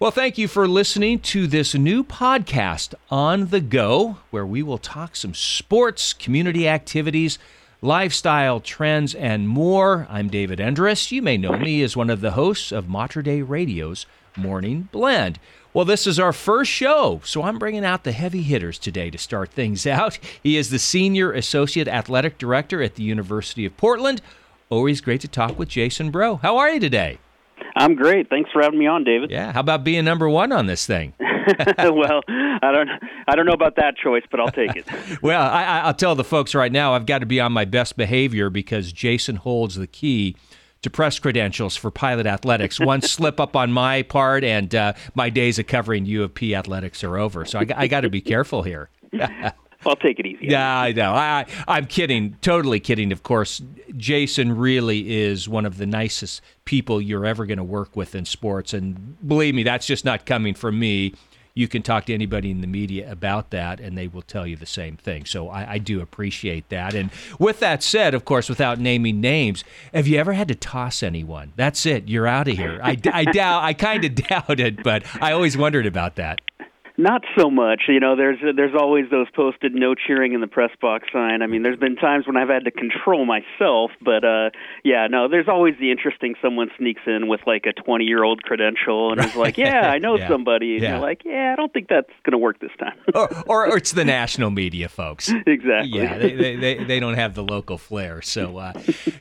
Well, thank you for listening to this new podcast, On the Go, where we will talk some sports, community activities, lifestyle trends, and more. I'm David Endress. You may know me as one of the hosts of Mater Dei Radio's Morning Blend. Well, this is our first show, so I'm bringing out the heavy hitters today to start things out. He is the Senior Associate Athletic Director at the University of Portland. Always great to talk with Jason Brough. How are you today? I'm great. Thanks for having me on, David. Yeah. How about being number one on this thing? well, I don't, I don't know about that choice, but I'll take it. well, I, will tell the folks right now, I've got to be on my best behavior because Jason holds the key to press credentials for pilot athletics. One slip up on my part, and uh, my days of covering U of P athletics are over. So I, I got to be careful here. I'll take it easy. Yeah, I know. I, I'm kidding. Totally kidding. Of course, Jason really is one of the nicest people you're ever going to work with in sports. And believe me, that's just not coming from me. You can talk to anybody in the media about that, and they will tell you the same thing. So I, I do appreciate that. And with that said, of course, without naming names, have you ever had to toss anyone? That's it. You're out of here. I, I doubt. I kind of doubt it, but I always wondered about that. Not so much. You know, there's there's always those posted no cheering in the press box sign. I mean, there's been times when I've had to control myself, but uh yeah, no, there's always the interesting someone sneaks in with like a 20-year-old credential and is like, "Yeah, I know yeah. somebody." And yeah. you're like, "Yeah, I don't think that's going to work this time." or, or, or it's the national media folks. Exactly. Yeah, they, they, they, they, don't have the local flair. So, uh,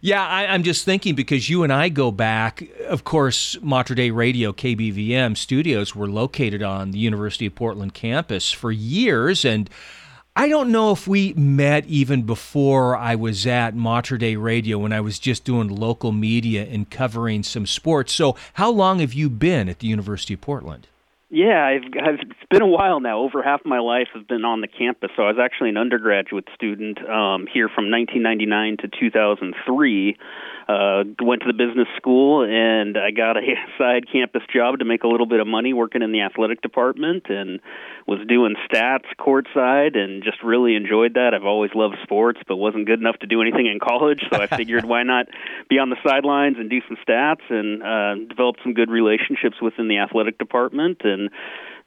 yeah, I, I'm just thinking because you and I go back, of course, Mater Dei Radio KBVM studios were located on the University of Portland campus for years. And I don't know if we met even before I was at Mater Dei Radio when I was just doing local media and covering some sports. So, how long have you been at the University of Portland? Yeah, I've, I've it's been a while now. Over half my life has been on the campus. So I was actually an undergraduate student um, here from 1999 to 2003 uh, went to the business school and I got a side campus job to make a little bit of money working in the athletic department and was doing stats courtside and just really enjoyed that. I've always loved sports, but wasn't good enough to do anything in college, so I figured why not be on the sidelines and do some stats and uh, develop some good relationships within the athletic department and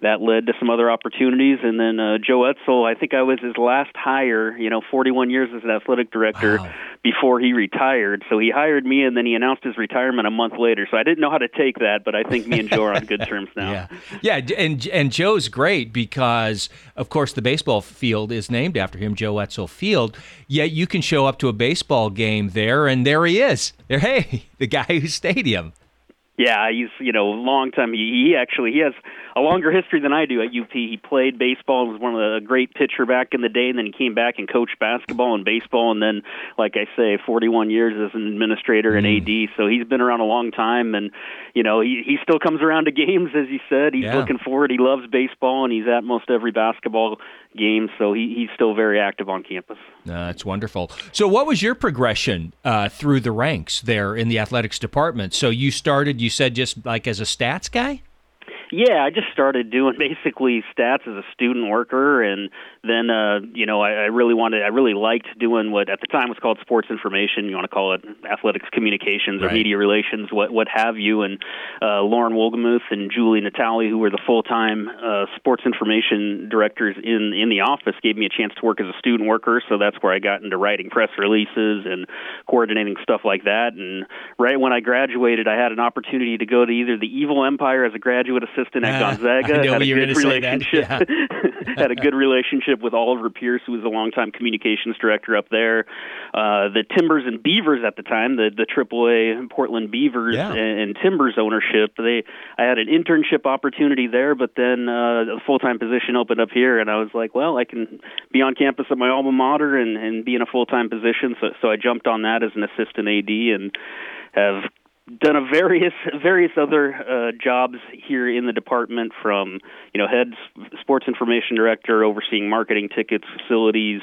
that led to some other opportunities. And then uh, Joe Etzel, I think I was his last hire, you know, 41 years as an athletic director wow. before he retired. So he hired me, and then he announced his retirement a month later. So I didn't know how to take that, but I think me and Joe are on good terms now. Yeah, yeah, and and Joe's great because, of course, the baseball field is named after him, Joe Etzel Field. Yet you can show up to a baseball game there, and there he is. There, hey, the guy whose stadium. Yeah, he's you know long time. He, he actually he has a longer history than I do at UP. He played baseball, and was one of the great pitcher back in the day, and then he came back and coached basketball and baseball, and then, like I say, 41 years as an administrator and Mm. AD. So he's been around a long time, and you know he he still comes around to games, as you said. He's Yeah. looking forward. He loves baseball, and he's at most every basketball game. So he, he's still very active on campus. Uh, that's wonderful. So, what was your progression uh, through the ranks there in the athletics department? So, you started, you said, just like as a stats guy? Yeah, I just started doing basically stats as a student worker, and then uh, you know I, I really wanted, I really liked doing what at the time was called sports information. You want to call it athletics communications or Right. media relations, what what have you. And uh, Lauren Wolgemuth and Julie Natali, who were the full time uh, sports information directors in in the office, gave me a chance to work as a student worker. So that's where I got into writing press releases and coordinating stuff like that. And right when I graduated, I had an opportunity to go to either the Evil Empire as a graduate assistant at Ah, Gonzaga. I had a good say that, had a good relationship with Oliver Pierce, who was a longtime communications director up there. Uh, the Timbers and Beavers at the time, the the AAA Portland Beavers Yeah. and, and Timbers ownership. They I had an internship opportunity there, but then uh, a full time position opened up here, and I was like, well, I can be on campus at my alma mater and, and be in a full time position. So so I jumped on that as an assistant AD and have done a various various other uh, jobs here in the department from you know head sports information director overseeing marketing tickets facilities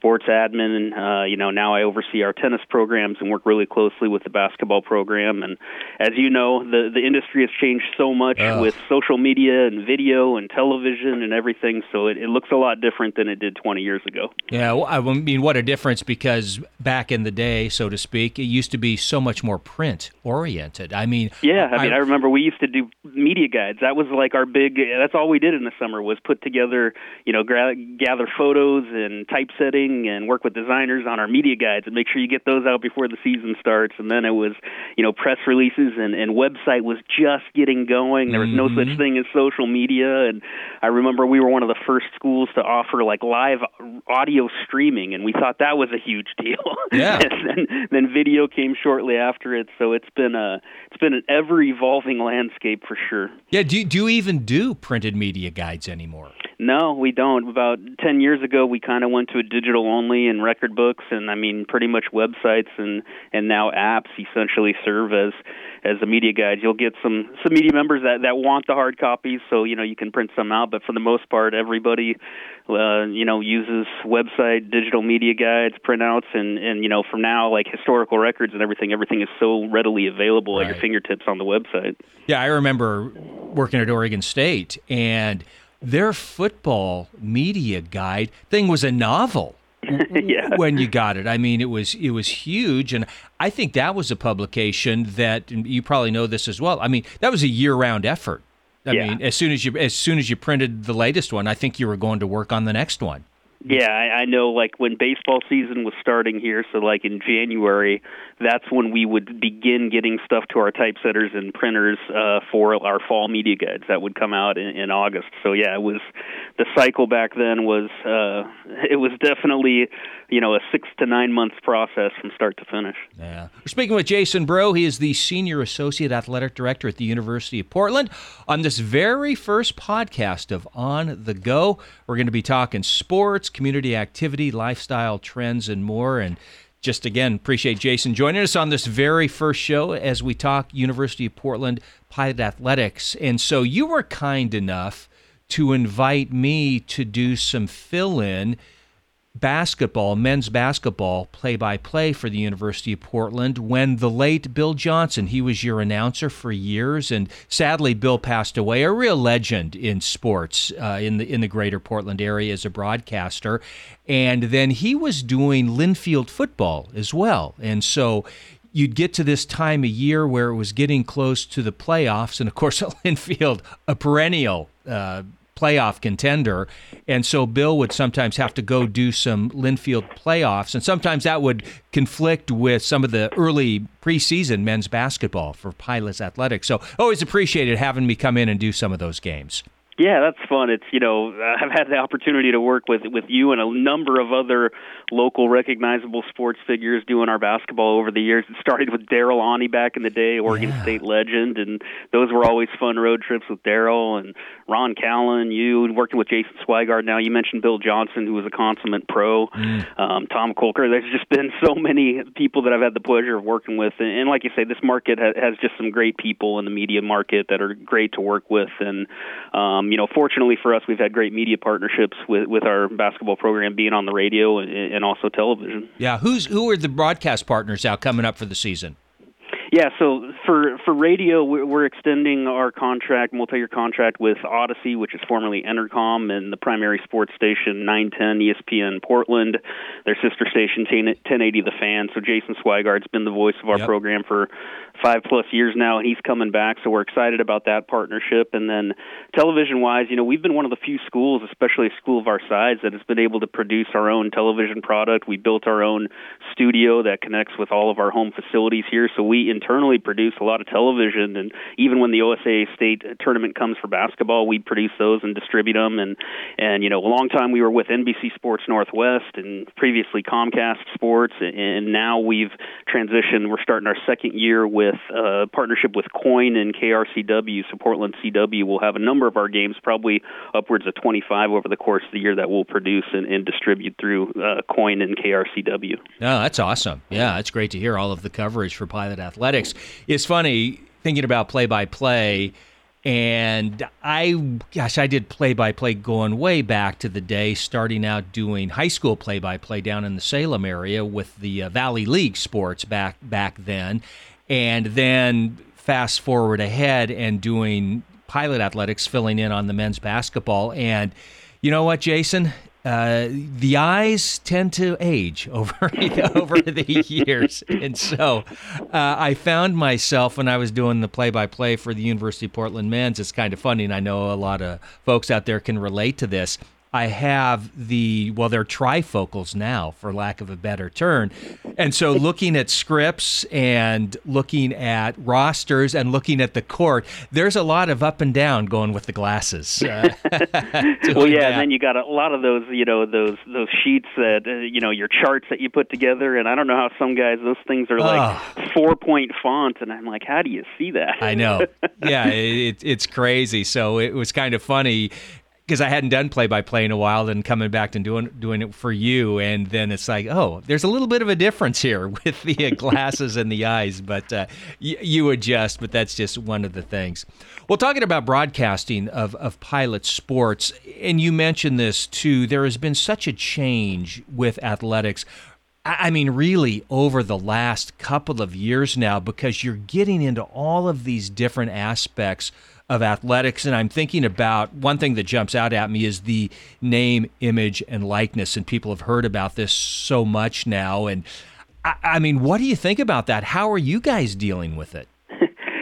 sports admin. Uh, you know, now I oversee our tennis programs and work really closely with the basketball program. And as you know, the the industry has changed so much with social media and video and television and everything. So it, it looks a lot different than it did 20 years ago. Yeah, well, I mean, what a difference because back in the day, so to speak, it used to be so much more print oriented. I mean, yeah, I mean, I, I remember we used to do media guides. That was like our big. That's all we did in the summer was put together, you know, gra- gather photos and typesetting and work with designers on our media guides and make sure you get those out before the season starts. And then it was, you know, press releases and, and website was just getting going. There was no Mm-hmm. such thing as social media. And I remember we were one of the first schools to offer like live audio streaming, and we thought that was a huge deal. Yeah. and then, then video came shortly after it. So it's been a it's been an ever evolving landscape for sure. Yeah, do, do you even do printed media guides anymore? No, we don't. About 10 years ago, we kind of went to a digital only and record books and I mean pretty much websites and and now apps essentially serve as as a media guide. You'll get some some media members that that want the hard copies, so you know you can print some out, but for the most part everybody uh, you know uses website digital media guides, printouts and and you know from now like historical records and everything everything is so readily available at your fingertips on the website. Yeah, I remember working at Oregon State, and their football media guide thing was a novel. yeah. when you got it. I mean, it was it was huge, and I think that was a publication that you probably know this as well. I mean, that was a year round effort. I Yeah. mean, as soon as you as soon as you printed the latest one, I think you were going to work on the next one. Yeah, I, I know. Like when baseball season was starting here, so like in January, that's when we would begin getting stuff to our typesetters and printers uh, for our fall media guides that would come out in, in August. So yeah, it was the cycle back then was uh, it was definitely you know a six to nine months process from start to finish. Yeah. We're speaking with Jason Brough. He is the Senior Associate Athletic Director at the University of Portland. On this very first podcast of On the Go, we're going to be talking sports, community activity, lifestyle trends, and more. And just again, appreciate Jason joining us on this very first show as we talk University of Portland Pilot Athletics. And so you were kind enough to invite me to do some fill in basketball, men's basketball play by play for the University of Portland when the late Bill Johnson, he was your announcer for years and sadly Bill passed away, a real legend in sports uh, in the in the greater Portland area as a broadcaster. And then he was doing Linfield football as well. And so you'd get to this time of year where it was getting close to the playoffs and of course Linfield a perennial uh, playoff contender. And so Bill would sometimes have to go do some Linfield playoffs. And sometimes that would conflict with some of the early preseason men's basketball for Pilots Athletics. So always appreciated having me come in and do some of those games. Yeah, that's fun. It's you know I've had the opportunity to work with with you and a number of other local recognizable sports figures doing our basketball over the years. It started with Daryl Ani back in the day, Oregon Yeah. State legend, and those were always fun road trips with Daryl and Ron Callan. You and working with Jason Swigard. Now you mentioned Bill Johnson, who was a consummate pro. Um, Tom Colker. There's just been so many people that I've had the pleasure of working with, and, and like you say, this market ha- has just some great people in the media market that are great to work with, and um, you know, fortunately for us, we've had great media partnerships with with our basketball program being on the radio and, and also television. Yeah, who's who are the broadcast partners out coming up for the season? Yeah, so for for radio, we're, extending our contract, multi-year contract with Audacy, which is formerly Entercom, and the primary sports station 910 ESPN Portland, their sister station 1080 The Fan. So Jason Swigard's been the voice of our Yep. program for five plus years now, and he's coming back. So we're excited about that partnership. And then television-wise, you know, we've been one of the few schools, especially a school of our size, that has been able to produce our own television product. We built our own studio that connects with all of our home facilities here. So we internally produce a lot of television, and even when the OSA state tournament comes for basketball, we produce those and distribute them. And and you know, a long time we were with NBC Sports Northwest and previously Comcast Sports, and now we've transitioned. We're starting our second year with uh, partnership with KOIN and KRCW. So Portland CW will have a number of our games, probably upwards of 25 over the course of the year that we'll produce and, and distribute through uh, KOIN and KRCW. No, that's awesome. Yeah, it's great to hear all of the coverage for Pilot Athletics. It's funny thinking about play by play. And I, gosh, I did play by play going way back to the day, starting out doing high school play by play down in the Salem area with the uh, Valley League sports back back then, and then fast forward ahead and doing pilot athletics, filling in on the men's basketball. And you know what, Jason? Uh, the eyes tend to age over over the years, and so uh, I found myself when I was doing the play-by-play for the University of Portland men's. It's kind of funny, and I know a lot of folks out there can relate to this. I have the well, they're trifocals now, for lack of a better term. And so, looking at scripts and looking at rosters and looking at the court, there's a lot of up and down going with the glasses. Uh, well, yeah, that. and then you got a lot of those, you know, those those sheets that uh, you know your charts that you put together, and I don't know how some guys those things are like oh. four point font, and I'm like, how do you see that? I know. Yeah, it, it's crazy. So it was kind of funny because I hadn't done play by play in a while, then coming back and doing doing it for you, and then it's like, oh, there's a little bit of a difference here with the uh, glasses and the eyes, but uh, y- you adjust. But that's just one of the things. Well, talking about broadcasting of of pilot sports, and you mentioned this too. There has been such a change with athletics. I mean, really, over the last couple of years now, because you're getting into all of these different aspects of athletics. And I'm thinking about one thing that jumps out at me is the name, image, and likeness. And people have heard about this so much now. And I, I mean, what do you think about that? How are you guys dealing with it?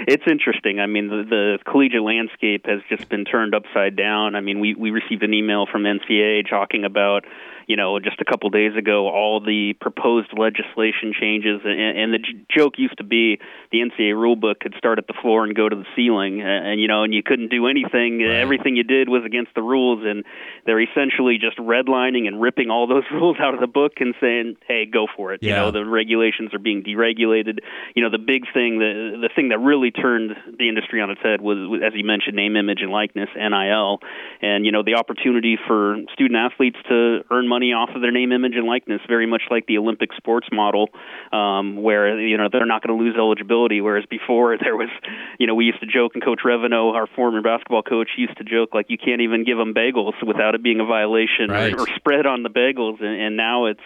it's interesting. I mean, the, the collegiate landscape has just been turned upside down. I mean, we we received an email from NCAA talking about you know, just a couple days ago, all the proposed legislation changes, and, and the j- joke used to be the NCAA rulebook could start at the floor and go to the ceiling, and, and you know, and you couldn't do anything. Right. Everything you did was against the rules, and they're essentially just redlining and ripping all those rules out of the book and saying, "Hey, go for it." Yeah. You know, the regulations are being deregulated. You know, the big thing, the the thing that really turned the industry on its head was, as you mentioned, name, image, and likeness (NIL), and you know, the opportunity for student athletes to earn money money off of their name, image, and likeness, very much like the Olympic sports model, um, where you know they're not going to lose eligibility. Whereas before there was, you know, we used to joke, and Coach Reveno, our former basketball coach, used to joke like you can't even give them bagels without it being a violation right. or, or spread on the bagels, and, and now it's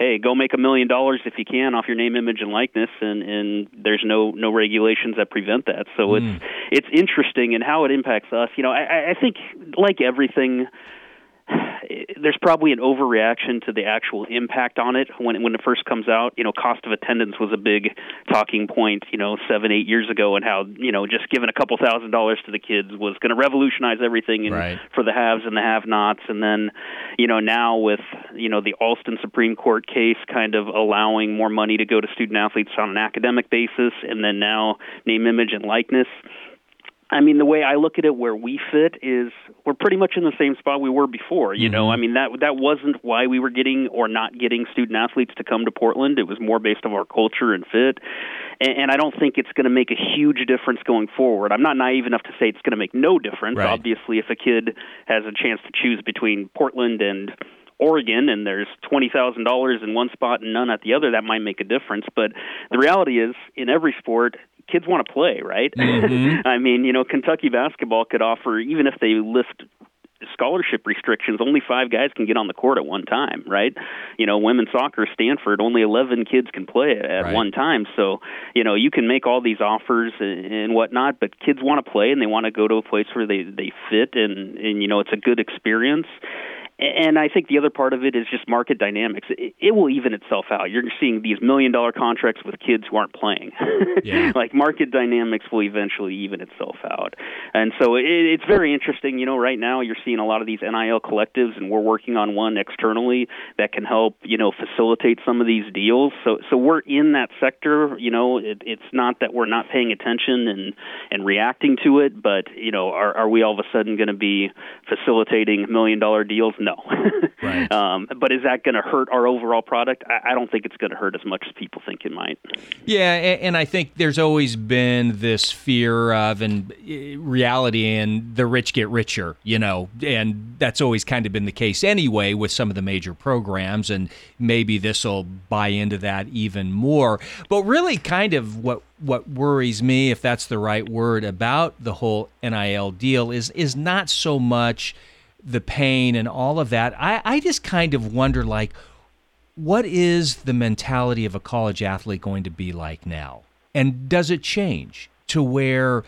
hey, go make a million dollars if you can off your name, image, and likeness, and and there's no no regulations that prevent that. So mm. it's it's interesting and how it impacts us. You know, I, I think like everything there's probably an overreaction to the actual impact on it when when it first comes out. You know, cost of attendance was a big talking point. You know, seven eight years ago, and how you know just giving a couple thousand dollars to the kids was going to revolutionize everything and right. for the haves and the have-nots. And then, you know, now with you know the Alston Supreme Court case kind of allowing more money to go to student athletes on an academic basis, and then now name, image, and likeness I mean, the way I look at it, where we fit is we're pretty much in the same spot we were before. You mm-hmm. know, I mean that that wasn't why we were getting or not getting student athletes to come to Portland. It was more based on our culture and fit. And, and I don't think it's going to make a huge difference going forward. I'm not naive enough to say it's going to make no difference. Right. Obviously, if a kid has a chance to choose between Portland and Oregon and there's twenty thousand dollars in one spot and none at the other, that might make a difference. But the reality is, in every sport, kids want to play, right? Mm-hmm. I mean, you know, Kentucky basketball could offer even if they lift scholarship restrictions, only five guys can get on the court at one time, right? You know, women's soccer, Stanford, only 11 kids can play at right. one time. So, you know, you can make all these offers and, and whatnot, but kids want to play and they want to go to a place where they they fit and and you know it's a good experience and I think the other part of it is just market dynamics. It, it will even itself out. You're seeing these million dollar contracts with kids who aren't playing. Yeah. like market dynamics will eventually even itself out. And so it, it's very interesting. You know, right now you're seeing a lot of these NIL collectives, and we're working on one externally that can help you know facilitate some of these deals. So so we're in that sector. You know, it, it's not that we're not paying attention and and reacting to it, but you know, are are we all of a sudden going to be facilitating million dollar deals? No No. right. Um, but is that going to hurt our overall product? I, I don't think it's going to hurt as much as people think it might. Yeah, and, and I think there's always been this fear of and eh, reality, and the rich get richer, you know, and that's always kind of been the case anyway with some of the major programs, and maybe this will buy into that even more. But really, kind of what what worries me, if that's the right word, about the whole NIL deal is is not so much the pain and all of that. I, I just kind of wonder like what is the mentality of a college athlete going to be like now? And does it change to where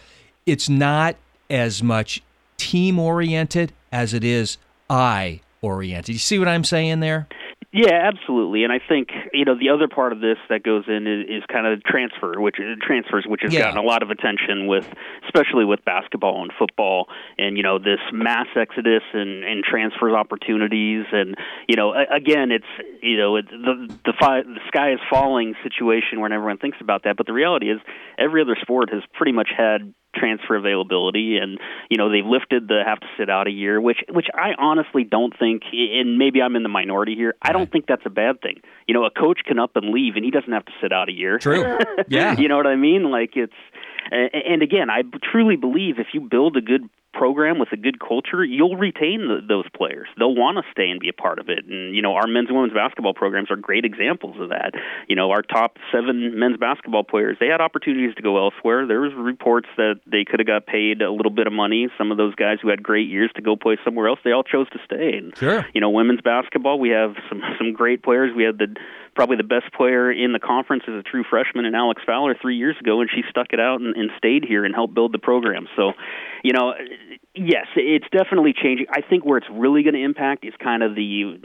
it's not as much team oriented as it is I oriented? You see what I'm saying there? Yeah, absolutely. And I think you know the other part of this that goes in is, is kind of transfer, which transfers, which has Yeah. gotten a lot of attention with, especially with basketball and football, and you know this mass exodus and, and transfers opportunities, and you know again, it's you know it, the the, fi- the sky is falling situation when everyone thinks about that, but the reality is every other sport has pretty much had transfer availability and you know they've lifted the have to sit out a year which which I honestly don't think and maybe I'm in the minority here I don't think that's a bad thing you know a coach can up and leave and he doesn't have to sit out a year True. Yeah. you know what I mean like it's and again I truly believe if you build a good program with a good culture you'll retain the, those players. They'll want to stay and be a part of it. And you know our men's and women's basketball programs are great examples of that. You know our top 7 men's basketball players they had opportunities to go elsewhere. There was reports that they could have got paid a little bit of money. Some of those guys who had great years to go play somewhere else they all chose to stay. And Sure. you know women's basketball we have some some great players. We had the probably the best player in the conference as a true freshman in Alex Fowler 3 years ago and she stuck it out and, and stayed here and helped build the program. So you know yes it's definitely changing. I think where it's really going to impact is kind of the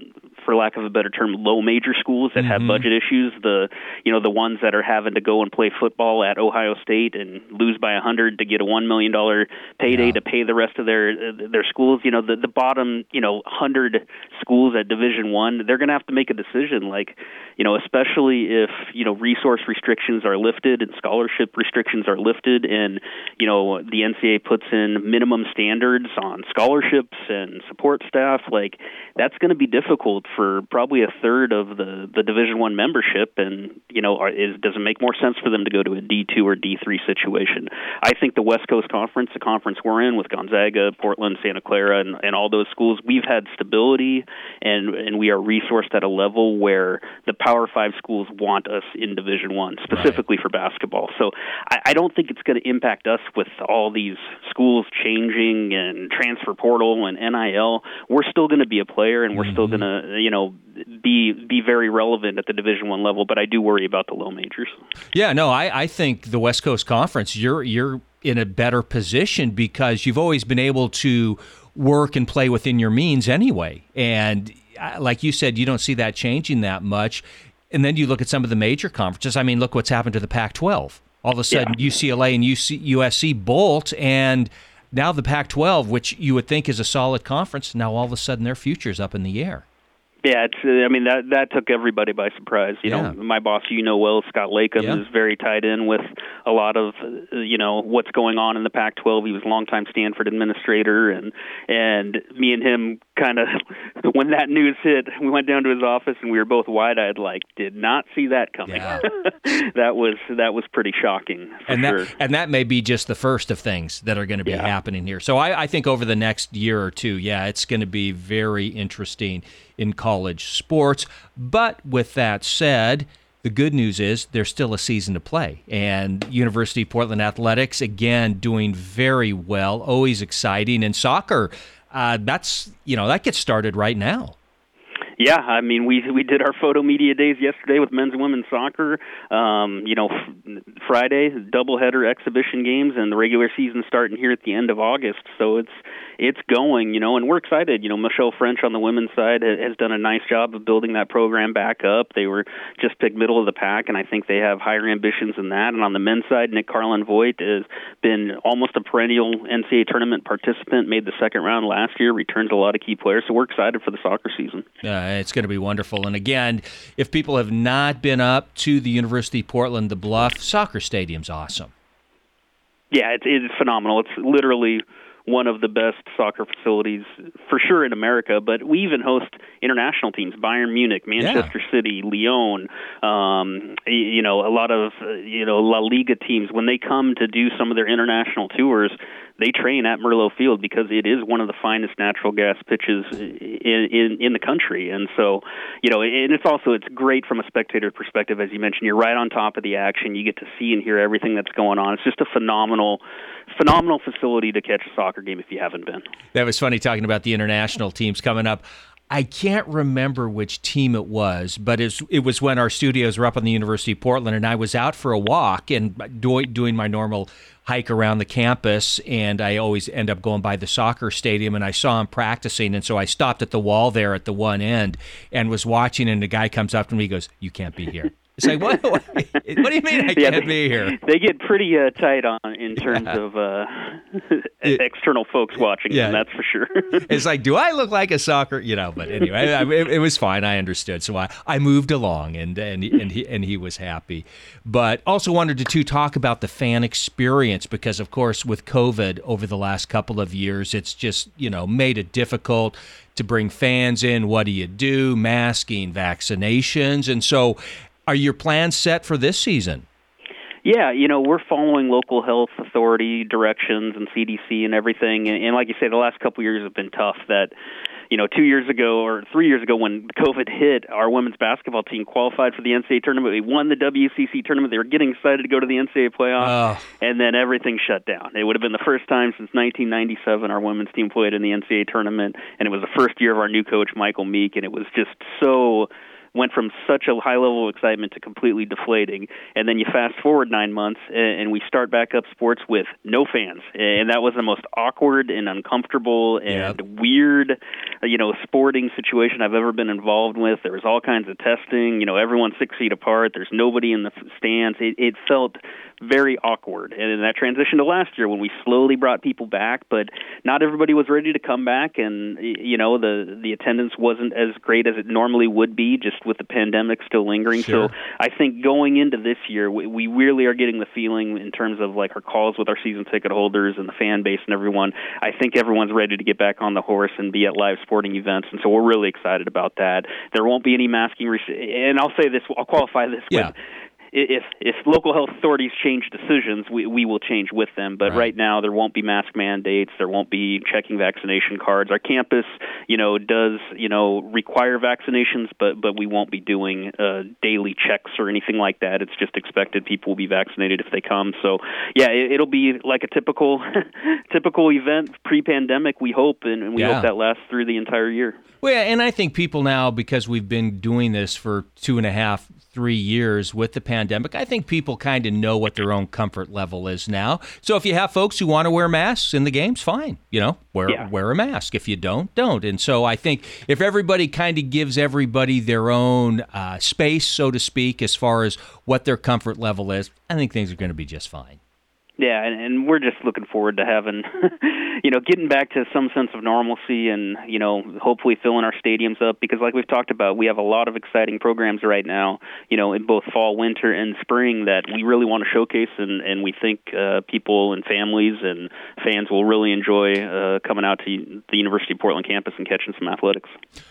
for lack of a better term low major schools that have mm-hmm. budget issues. The you know the ones that are having to go and play football at ohio state and lose by a hundred to get a one million dollar payday Yeah. to pay the rest of their their schools you know the the bottom you know hundred schools at division one they're going to have to make a decision. Like you know especially if you know resource restrictions are lifted and scholarship restrictions are lifted and you know the ncaa puts in minimum standards on scholarships and support staff like that's going to be difficult for probably a third of the the division one membership and you know are, is does it make more sense for them to go to a d2 or d3 situation? I think the west coast conference the conference we're in with gonzaga portland santa clara and, and all those schools we've had stability and and we are resourced at a level where the power five schools want us in division one specifically for basketball. So i, I don't think it's going to impact us with all these schools changing and transfer portal and nil we're still going to be a player and we're still mm-hmm. going to you know be be very relevant at the division one level but i do worry about the low majors Yeah, no, I, I think the West Coast Conference, you're you're in a better position because you've always been able to work and play within your means anyway. And uh, like you said, you don't see that changing that much. And then you look at some of the major conferences. I mean, look what's happened to the Pac-12. All of a sudden, UCLA and UC, USC bolt, and now the Pac-12, which you would think is a solid conference, now all of a sudden their future's up in the air. Yeah, it's. uh, I mean that that took everybody by surprise. You Yeah. know, my boss, you know well, Scott Leykam Yeah. is very tied in with a lot of uh, you know what's going on in the Pac-12. He was a longtime Stanford administrator, and and me and him kind of when that news hit, we went down to his office and we were both wide-eyed, like did not see that coming. Yeah. that was that was pretty shocking and that sure. and that may be just the first of things that are going to be Yeah. happening here. So I, I think over the next year or two, yeah, it's going to be very interesting in college sports. But with that said, the good news is there's still a season to play, and University of Portland athletics again doing very well, always exciting, and soccer. Uh, that's you know that gets started right now. Yeah, I mean, we we did our photo media days yesterday with men's and women's soccer. Um, you know, f- Friday doubleheader exhibition games, and the regular season starting here at the end of August. So it's it's going, you know, and we're excited. You know, Michelle French on the women's side has done a nice job of building that program back up. They were just picked middle of the pack, and I think they have higher ambitions than that. And on the men's side, Nick Carlin Voigt has been almost a perennial NCAA tournament participant. Made the second round last year, returns a lot of key players. So we're excited for the soccer season. Uh, it's going to be wonderful. And again, if people have not been up to the University of Portland, the Bluff soccer stadium's awesome. Yeah, it's it's phenomenal. It's literally one of the best soccer facilities for sure in America. But we even host international teams: Bayern Munich, Manchester yeah. City, Lyon. Um, you know, a lot of you know La Liga teams when they come to do some of their international tours they train at Merlo Field because it is one of the finest natural gas pitches in, in in the country. And so, you know, and it's also it's great from a spectator perspective, as you mentioned. You're right on top of the action. You get to see and hear everything that's going on. It's just a phenomenal, phenomenal facility to catch a soccer game if you haven't been. That was funny talking about the international teams coming up. I can't remember which team it was, but it was when our studios were up on the University of Portland, and I was out for a walk and doing my normal hike around the campus, and I always end up going by the soccer stadium, and I saw him practicing, and so I stopped at the wall there at the one end and was watching, and the guy comes up to me, he goes, "You can't be here." It's like what? What, what do you mean I yeah, can't they, be here? They get pretty uh, tight on in terms yeah. of uh, external folks watching yeah. them. That's for sure. it's like, do I look like a soccer? You know. But anyway, I, it, it, was fine. I understood, so I, I moved along, and and and he and he was happy. But also wanted to too talk about the fan experience because, of course, with COVID over the last couple of years, it's just you know made it difficult to bring fans in. What do you do? Masking, vaccinations, and so are your plans set for this season? Yeah, you know, we're following local health authority directions and CDC and everything. And, and like you say, the last couple of years have been tough. That, you know, two years ago or three years ago when COVID hit, our women's basketball team qualified for the NCAA tournament. We won the WCC tournament. They were getting excited to go to the NCAA playoff, oh. and then everything shut down. It would have been the first time since 1997 our women's team played in the NCAA tournament, and it was the first year of our new coach Michael Meek, and it was just so went from such a high level of excitement to completely deflating. And then you fast forward nine months, and we start back up sports with no fans, and that was the most awkward and uncomfortable and yep. weird, uh, you know, sporting situation I've ever been involved with. There was all kinds of testing. You know, everyone's six feet apart. There's nobody in the stands. It, it felt very awkward. And in that transition to last year when we slowly brought people back, but not everybody was ready to come back, and you know the the attendance wasn't as great as it normally would be, just with the pandemic still lingering. Sure. So I think going into this year, we, we really are getting the feeling in terms of like our calls with our season ticket holders and the fan base and everyone. I think everyone's ready to get back on the horse and be at live sporting events, and so we're really excited about that. There won't be any masking, and I'll say this, I'll qualify this yeah. with if if local health authorities change decisions, we we will change with them. But right. right. now, there won't be mask mandates. There won't be checking vaccination cards. Our campus, you know, does you know require vaccinations, but but we won't be doing uh, daily checks or anything like that. It's just expected people will be vaccinated if they come. So yeah, it, will be like a typical typical event pre-pandemic. We hope, and, and we yeah. hope that lasts through the entire year. Well, yeah, and I think people now, because we've been doing this for two and a half, three years with the pandemic, I think people kind of know what their own comfort level is now. So if you have folks who want to wear masks in the games, fine. You know, wear yeah. wear a mask. If you don't, don't. And so I think if everybody kind of gives everybody their own uh, space, so to speak, as far as what their comfort level is, I think things are going to be just fine. Yeah, and, and we're just looking forward to having, you know, getting back to some sense of normalcy and, you know, hopefully filling our stadiums up because, like we've talked about, we have a lot of exciting programs right now, you know, in both fall, winter, and spring that we really want to showcase, and, and we think uh, people and families and fans will really enjoy uh, coming out to the University of Portland campus and catching some athletics.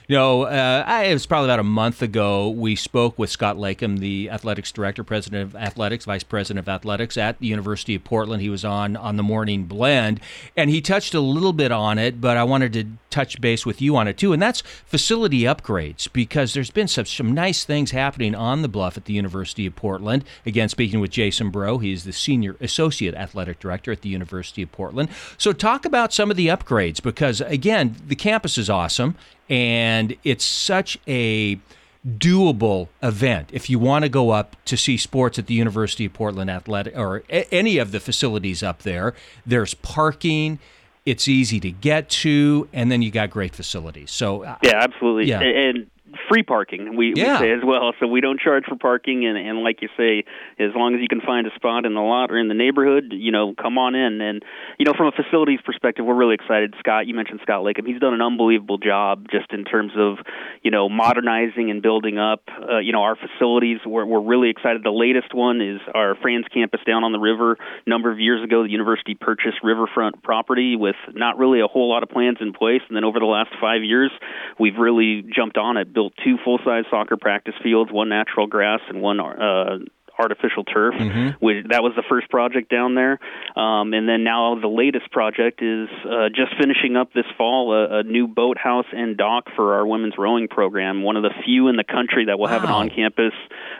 You know, uh, I, it was probably about a month ago we spoke with Scott Leykam, the athletics director, president of athletics, vice president of athletics at the University of Portland. Portland. He was on on the Morning Blend, and he touched a little bit on it, but I wanted to touch base with you on it too, and that's facility upgrades because there's been some some nice things happening on the bluff at the University of Portland. Again, speaking with Jason Brough, he's the senior associate athletic director at the University of Portland. So talk about some of the upgrades because again, the campus is awesome and it's such a doable event if you want to go up to see sports at the University of Portland Athletic or a- any of the facilities up there. There's parking. It's easy to get to, and then you got great facilities. So uh, yeah, absolutely. Yeah. And free parking. We, yeah. we say as well, so we don't charge for parking. And, and like you say, as long as you can find a spot in the lot or in the neighborhood, you know, come on in. And you know, from a facilities perspective, we're really excited. Scott, you mentioned Scott Leykam. He's done an unbelievable job just in terms of you know modernizing and building up uh, you know our facilities. We're, we're really excited. The latest one is our Franz campus down on the river. A number of years ago, the university purchased riverfront property with not really a whole lot of plans in place, and then over the last five years, we've really jumped on it. Built two full-size soccer practice fields, one natural grass and one uh, artificial turf. Mm-hmm. Which, that was the first project down there, um, and then now the latest project is uh, just finishing up this fall a, a new boathouse and dock for our women's rowing program. One of the few in the country that will have an on-campus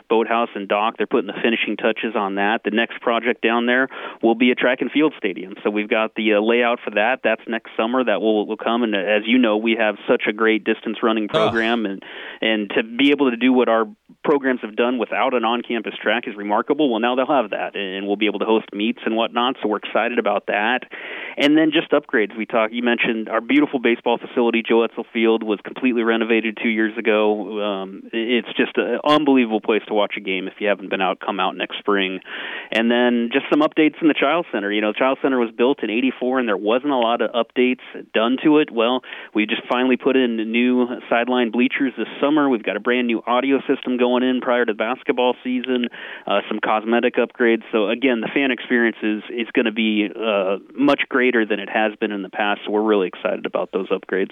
boathouse and dock. They're putting the finishing touches on that. The next project down there will be a track and field stadium. So we've got the uh, layout for that. That's next summer. That will will come. And uh, as you know, we have such a great distance running program, and and to be able to do what our programs have done without an on-campus track is remarkable. Well, now they'll have that, and we'll be able to host meets and whatnot. So we're excited about that. And then just upgrades. We talked. You mentioned our beautiful baseball facility, Joe Etzel Field, was completely renovated two years ago. Um, it's just an unbelievable place to watch a game. If you haven't been out, come out next spring. And then just some updates in the Chiles Center. You know, the Chiles Center was built in '84, and there wasn't a lot of updates done to it. Well, we just finally put in new sideline bleachers this summer. We've got a brand new audio system going in prior to the basketball season. Uh, some cosmetic upgrades. So again, the fan experience is is going to be uh, much greater than it has been in the past. So we're really excited about those upgrades.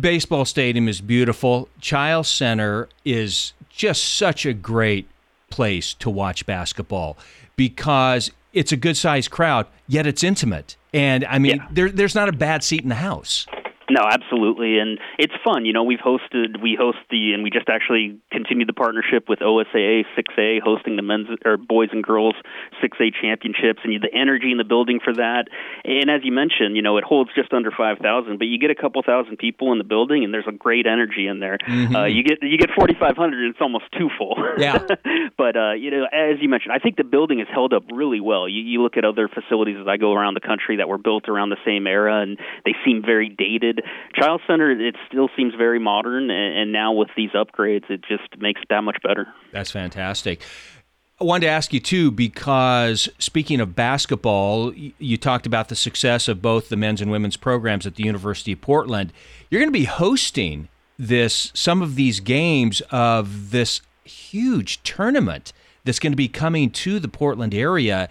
Baseball stadium is beautiful. Chiles Center is just such a great place to watch basketball because it's a good sized crowd, yet it's intimate. And I mean, Yeah. there, there's not a bad seat in the house. No, absolutely, and it's fun. You know, we've hosted, we host the, and we just actually continued the partnership with OSAA 6A, hosting the men's or boys and girls 6A championships, and the energy in the building for that. And as you mentioned, you know, it holds just under 5,000, but you get a couple thousand people in the building, and there's a great energy in there. Uh, you get you get 4,500, and it's almost too full. Yeah. but uh, you know, as you mentioned, I think the building has held up really well. You, you look at other facilities as I go around the country that were built around the same era, and they seem very dated. Chiles Center, it still seems very modern, and, and now with these upgrades, it just makes it that much better. That's fantastic. I wanted to ask you too, because speaking of basketball, you talked about the success of both the men's and women's programs at the University of Portland. You're going to be hosting this some of these games of this huge tournament that's going to be coming to the Portland area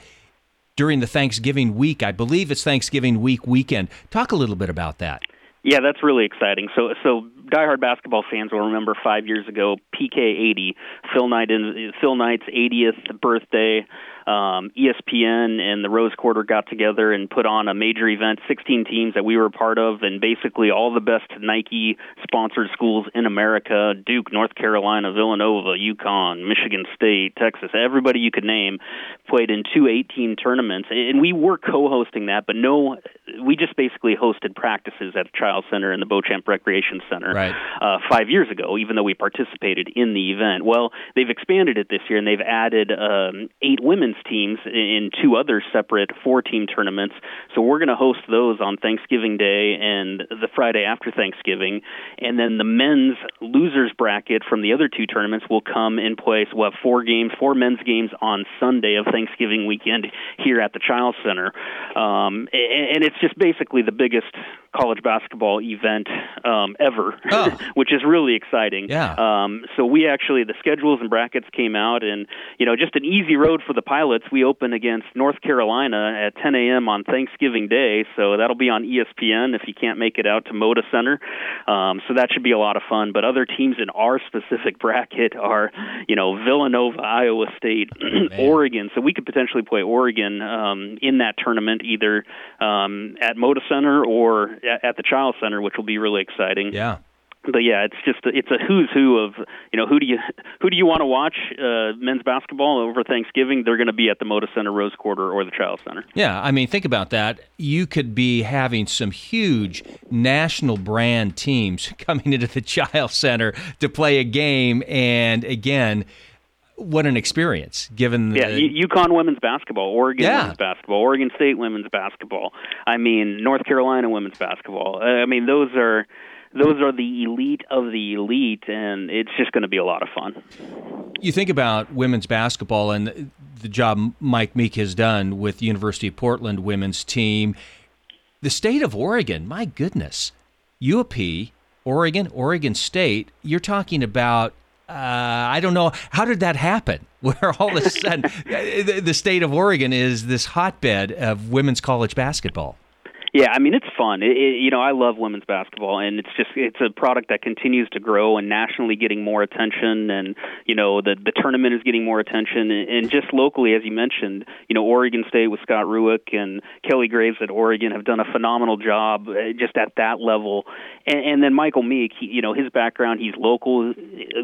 during the Thanksgiving week. I believe it's Thanksgiving week weekend. Talk a little bit about that. Yeah, that's really exciting. So, so diehard basketball fans will remember five years ago, PK 80, Phil Knight Phil Knight's 80th birthday. Um, ESPN and the Rose Quarter got together and put on a major event, 16 teams that we were a part of, and basically all the best Nike sponsored schools in America Duke, North Carolina, Villanova, UConn, Michigan State, Texas, everybody you could name played in two 18 tournaments. And we were co hosting that, but no, we just basically hosted practices at the Chiles Center and the Beauchamp Recreation Center Right. uh, five years ago, even though we participated in the event. Well, they've expanded it this year and they've added um, eight women's teams in two other separate four team tournaments. So we're going to host those on Thanksgiving Day and the Friday after Thanksgiving. And then the men's losers bracket from the other two tournaments will come in place. We'll have four games, four men's games on Sunday of Thanksgiving weekend here at the Chiles Center. Um, and, and it's just basically the biggest college basketball event um, ever, Oh. which is really exciting. Yeah. Um, so we actually the schedules and brackets came out, and you know just an easy road for the pilots. We open against North Carolina at 10 a.m. on Thanksgiving Day, so that'll be on ESPN if you can't make it out to Moda Center. Um, so that should be a lot of fun. But other teams in our specific bracket are, you know, Villanova, Iowa State, Oregon. So we could potentially play Oregon um, in that tournament either um, at Moda Center or at, at the Chiles Center, which will be really exciting Yeah. but yeah, it's just it's a who's who of you know who do you who do you want to watch uh, men's basketball over Thanksgiving? They're going to be at the Moda Center, Rose Quarter, or the Chiles Center. Yeah, I mean, think about that. You could be having some huge national brand teams coming into the Chiles Center to play a game, and again, what an experience! Given the, Yeah, U- UConn women's basketball, Oregon Yeah. women's basketball, Oregon State women's basketball. I mean, North Carolina women's basketball. Uh, I mean, those are. those are the elite of the elite, and it's just going to be a lot of fun. You think about women's basketball and the job Mike Meek has done with University of Portland women's team. The state of Oregon, my goodness, UP, Oregon, Oregon State. You're talking about uh, I don't know how did that happen, where all of a sudden the state of Oregon is this hotbed of women's college basketball. Yeah, I mean it's fun. It, it, you know, I love women's basketball, and it's just it's a product that continues to grow and nationally getting more attention, and you know the the tournament is getting more attention, and, and just locally, as you mentioned, you know Oregon State with Scott Rueck and Kelly Graves at Oregon have done a phenomenal job uh, just at that level, and, and then Michael Meek, he, you know his background, he's local,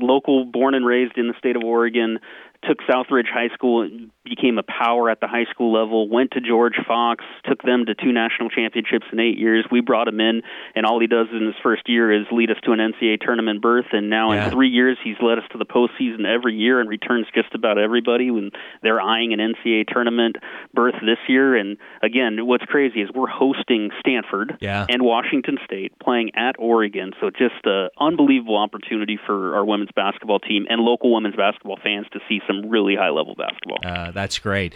local, born and raised in the state of Oregon, took Southridge High School, and became a power at the high school level, went to George Fox, took them to two national championships in eight years. We brought him in, and all he does in his first year is lead us to an NCAA tournament berth. And now yeah. in three years, he's led us to the postseason every year and returns just about everybody when they're eyeing an NCAA tournament berth this year. And again, what's crazy is we're hosting Stanford yeah. and Washington State playing at Oregon. So just an unbelievable opportunity for our women's basketball team and local women's basketball fans to see some some really high level basketball. Uh, that's great.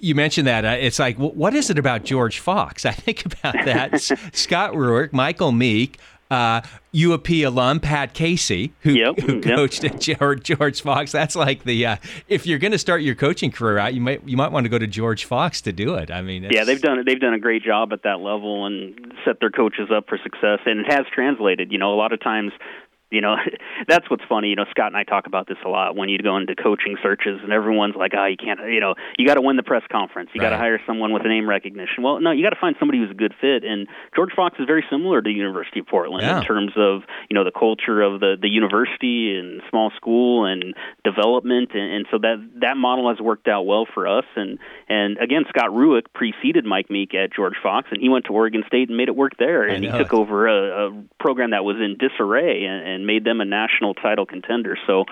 You mentioned that. Uh, it's like, what is it about George Fox? I think about that. Scott Rueck, Michael Meek, uh, UAP alum Pat Casey, who, yep, who coached yep. at George, George, Fox. That's like the uh, if you're going to start your coaching career out, you might you might want to go to George Fox to do it. I mean, yeah, they've done they've done a great job at that level and set their coaches up for success, and it has translated. You know, a lot of times you know that's what's funny. You know scott and i talk about this a lot. When you go into coaching searches and everyone's like oh you can't you know you got to win the press conference. You right. got to hire someone with a name recognition. Well no you got to find somebody who's a good fit and george fox is very similar to the university of portland yeah. in terms of you know the culture of the the university and small school and development and, and so that that model has worked out well for us. And and again scott rueck preceded mike meek at george fox and he went to oregon state and made it work there. And he took over a, a program that was in disarray and, and made them a national title contender. So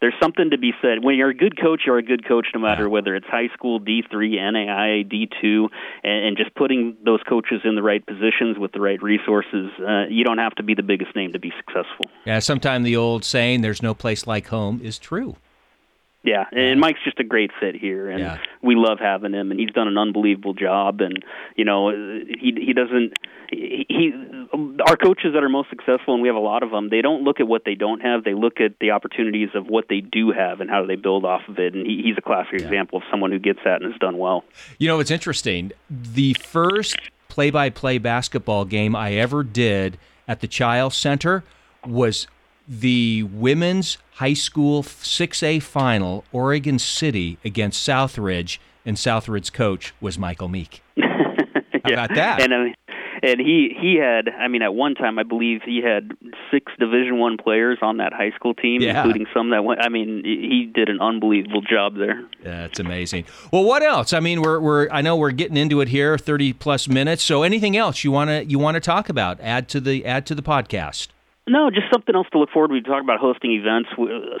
there's something to be said. When you're a good coach, you're a good coach no matter whether it's high school, D3, NAIA, D2, and, and, just putting those coaches in the right positions with the right resources. Uh, you don't have to be the biggest name to be successful. Yeah, sometimes the old saying, there's no place like home, is true. Yeah, and Mike's just a great fit here, and yeah. we love having him, and he's done an unbelievable job. And you know, he he doesn't he our coaches that are most successful, and we have a lot of them. They don't look at what they don't have; they look at the opportunities of what they do have and how do they build off of it. And he, he's a classic yeah. example of someone who gets that and has done well. You know, it's interesting. The first play-by-play basketball game I ever did at the Chiles Center was the women's high school 6A final, Oregon City against Southridge, and Southridge's coach was Michael Meek. How yeah. about that? And mean, and he he had I mean at one time I believe he had six Division One players on that high school team, yeah. including some that went. I mean he did an unbelievable job there. Yeah, it's amazing. Well, what else? I mean, we're we're I know we're getting into it here, thirty plus minutes. So anything else you wanna you wanna talk about? Add to the add to the podcast. No, just something else to look forward. To. We talk about hosting events.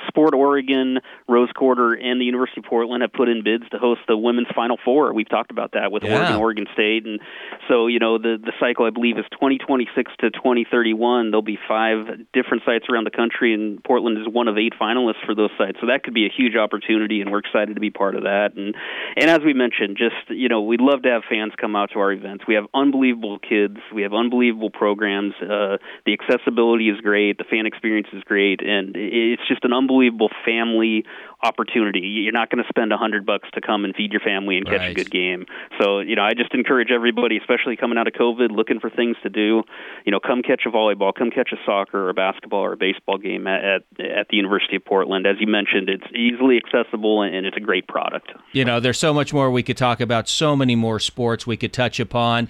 Sport Oregon, Rose Quarter, and the University of Portland have put in bids to host the women's Final Four. We've talked about that with yeah. Oregon, Oregon State, and so you know the the cycle I believe is 2026 to 2031. There'll be five different sites around the country, and Portland is one of eight finalists for those sites. So that could be a huge opportunity, and we're excited to be part of that. And and as we mentioned, just you know we'd love to have fans come out to our events. We have unbelievable kids. We have unbelievable programs. Uh, the accessibility is is great, the fan experience is great, and it's just an unbelievable family opportunity. You're not going to spend a hundred bucks to come and feed your family and catch right. a good game. So you know, I just encourage everybody, especially coming out of COVID, looking for things to do. You know, come catch a volleyball, come catch a soccer or a basketball or a baseball game at at, at the University of Portland. As you mentioned, it's easily accessible and it's a great product. You know, there's so much more we could talk about, so many more sports we could touch upon.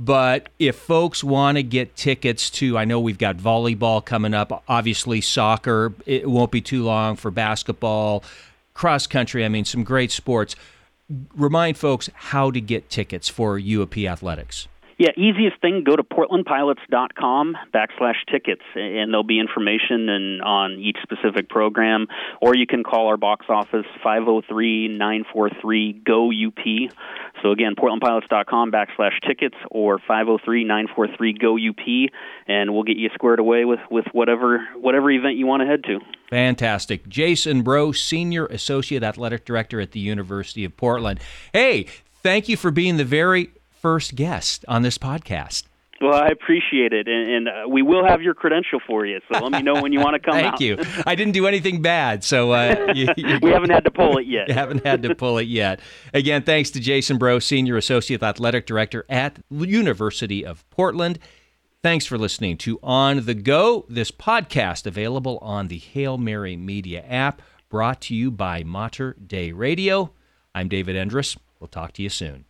But if folks want to get tickets to, I know we've got volleyball coming up, obviously soccer, it won't be too long for basketball, cross country, I mean, some great sports. Remind folks how to get tickets for UAP Athletics. Yeah, easiest thing, go to portlandpilots.com backslash tickets, and there'll be information and on each specific program. Or you can call our box office, 503-943-GO-UP. So again, portlandpilots.com backslash tickets or 503-943-GO-UP, and we'll get you squared away with, with whatever, whatever event you want to head to. Fantastic. Jason Brough, Senior Associate Athletic Director at the University of Portland. Hey, thank you for being the very first guest on this podcast. Well, I appreciate it, and, and uh, we will have your credential for you. So let me know when you want to come Thank out. you. I didn't do anything bad, so uh, you, we haven't had to pull it yet. You haven't had to pull it yet. Again, thanks to Jason Brough, Senior Associate Athletic Director at University of Portland. Thanks for listening to On the Go, this podcast available on the Hail Mary Media app, brought to you by Mater Dei Radio. I'm David Endres. We'll talk to you soon.